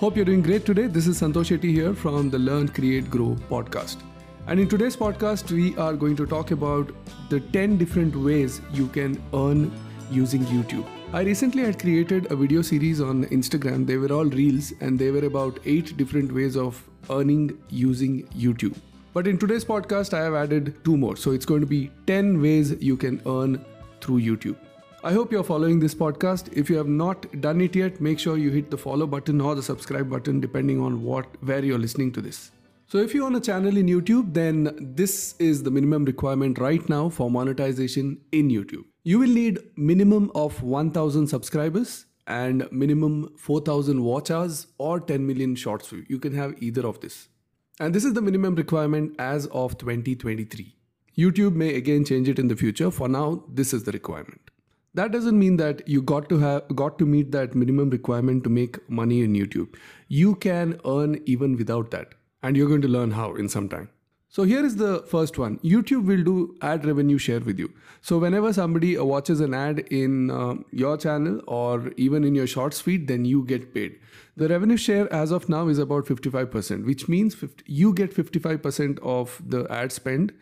Hope you're doing great today. This is Santosh Shetty here from the Learn, Create, Grow podcast. And in today's podcast, we are going to talk about the 10 different ways you can earn using YouTube. I recently had created a video series on Instagram. They were all reels and they were about 8 different ways of earning using YouTube. But in today's podcast, I have added two more. So it's going to be 10 ways you can earn through YouTube. I hope you're following this podcast. If you have not done it yet, make sure you hit the follow button or the subscribe button depending on what where you're listening to this. So if you're on a channel in YouTube, then this is the minimum requirement right now for monetization in YouTube. You will need minimum of 1000 subscribers and minimum 4000 watch hours or 10 million shorts view. You can have either of this. And this is the minimum requirement as of 2023. YouTube may again change it in the future. For now, this is the requirement that doesn't mean that you got to have got to meet that minimum requirement to make money in youtube. You can earn even without that and you're going to learn how in some time. So here is the first one. Youtube will do ad revenue share with you. So whenever somebody watches an ad in uh, your channel or even in your shorts feed then you get paid. The revenue share as of now is about 55% which means 50, you get 55% of the ad spend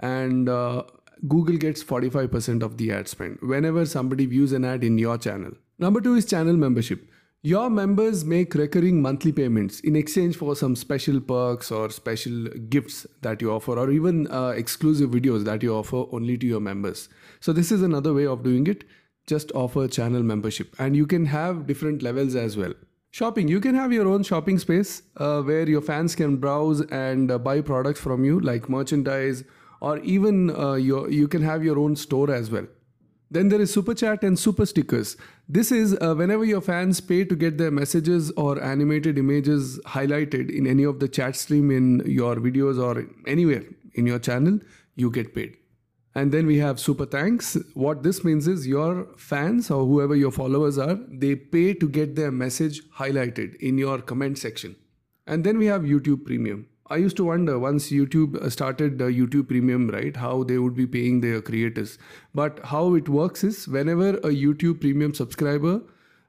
and uh, Google gets 45% of the ad spend whenever somebody views an ad in your channel. Number two is channel membership. Your members make recurring monthly payments in exchange for some special perks or special gifts that you offer, or even uh, exclusive videos that you offer only to your members. So, this is another way of doing it. Just offer channel membership, and you can have different levels as well. Shopping, you can have your own shopping space uh, where your fans can browse and uh, buy products from you, like merchandise or even uh, your, you can have your own store as well. Then there is super chat and super stickers. This is uh, whenever your fans pay to get their messages or animated images highlighted in any of the chat stream in your videos or anywhere in your channel, you get paid. And then we have super thanks. What this means is your fans or whoever your followers are, they pay to get their message highlighted in your comment section. And then we have YouTube Premium. I used to wonder once YouTube uh, started uh, YouTube Premium, right, how they would be paying their creators. But how it works is whenever a YouTube Premium subscriber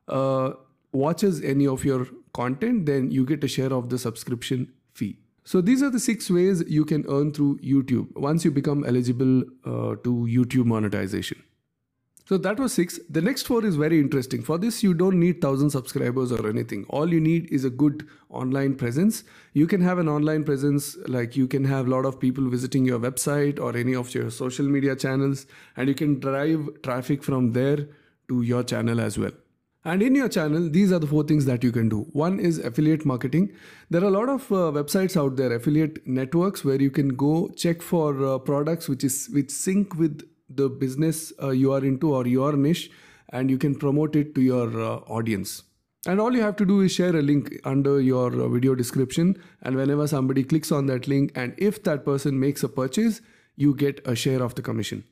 uh, watches any of your content, then you get a share of the subscription fee. So these are the six ways you can earn through YouTube once you become eligible uh, to YouTube monetization. So that was six. The next four is very interesting. For this, you don't need thousand subscribers or anything. All you need is a good online presence. You can have an online presence, like you can have a lot of people visiting your website or any of your social media channels, and you can drive traffic from there to your channel as well. And in your channel, these are the four things that you can do. One is affiliate marketing. There are a lot of uh, websites out there, affiliate networks, where you can go check for uh, products which is which sync with the business uh, you are into or your niche and you can promote it to your uh, audience. And all you have to do is share a link under your uh, video description. And whenever somebody clicks on that link and if that person makes a purchase you get a share of the commission.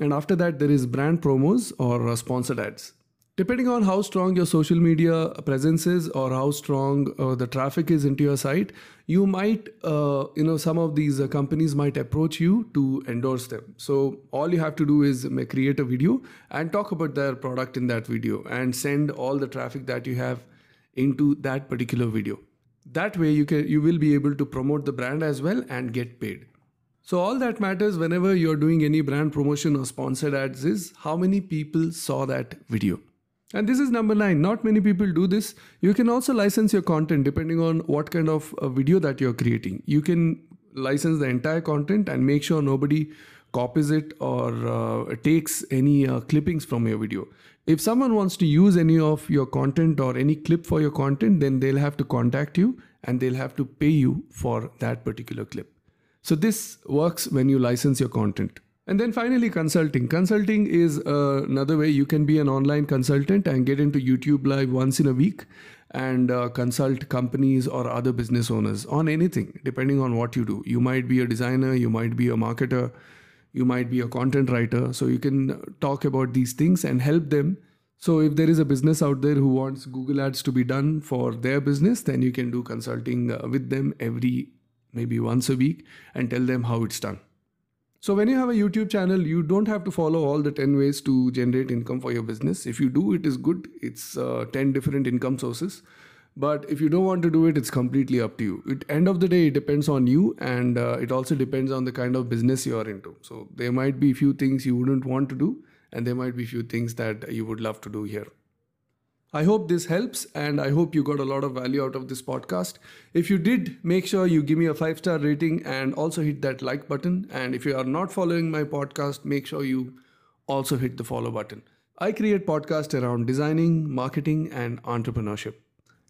And after that there is brand promos or uh, sponsored ads depending on how strong your social media presence is or how strong uh, the traffic is into your site you might uh, you know some of these uh, companies might approach you to endorse them. So all you have to do is create a video and talk about their product in that video and send all the traffic that you have into that particular video. That way you can you will be able to promote the brand as well and get paid. So all that matters whenever you're doing any brand promotion or sponsored ads is how many people saw that video and this is number nine. Not many people do this. You can also license your content depending on what kind of video that you're creating. You can license the entire content and make sure nobody copies it or uh, takes any uh, clippings from your video. If someone wants to use any of your content or any clip for your content, then they'll have to contact you and they'll have to pay you for that particular clip. So this works when you license your content. And then finally, consulting. Consulting is uh, another way you can be an online consultant and get into YouTube Live once in a week and uh, consult companies or other business owners on anything, depending on what you do. You might be a designer, you might be a marketer, you might be a content writer. So you can talk about these things and help them. So if there is a business out there who wants Google Ads to be done for their business, then you can do consulting uh, with them every maybe once a week and tell them how it's done. So when you have a YouTube channel, you don't have to follow all the 10 ways to generate income for your business. If you do, it is good. It's uh, 10 different income sources. but if you don't want to do it it's completely up to you at end of the day it depends on you and uh, it also depends on the kind of business you are into so there might be few things you wouldn't want to do and there might be few things that you would love to do here I hope this helps and I hope you got a lot of value out of this podcast. If you did, make sure you give me a 5 star rating and also hit that like button. And if you are not following my podcast, make sure you also hit the follow button. I create podcasts around designing, marketing, and entrepreneurship.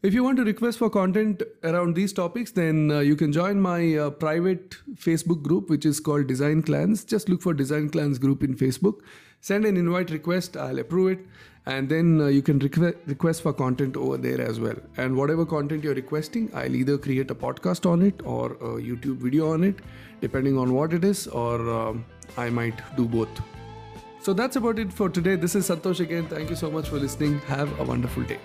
If you want to request for content around these topics, then uh, you can join my uh, private Facebook group, which is called Design Clans. Just look for Design Clans group in Facebook. Send an invite request, I'll approve it, and then uh, you can request request for content over there as well. And whatever content you're requesting, I'll either create a podcast on it or a YouTube video on it, depending on what it is, or um, I might do both. So that's about it for today. This is Santosh again. Thank you so much for listening. Have a wonderful day.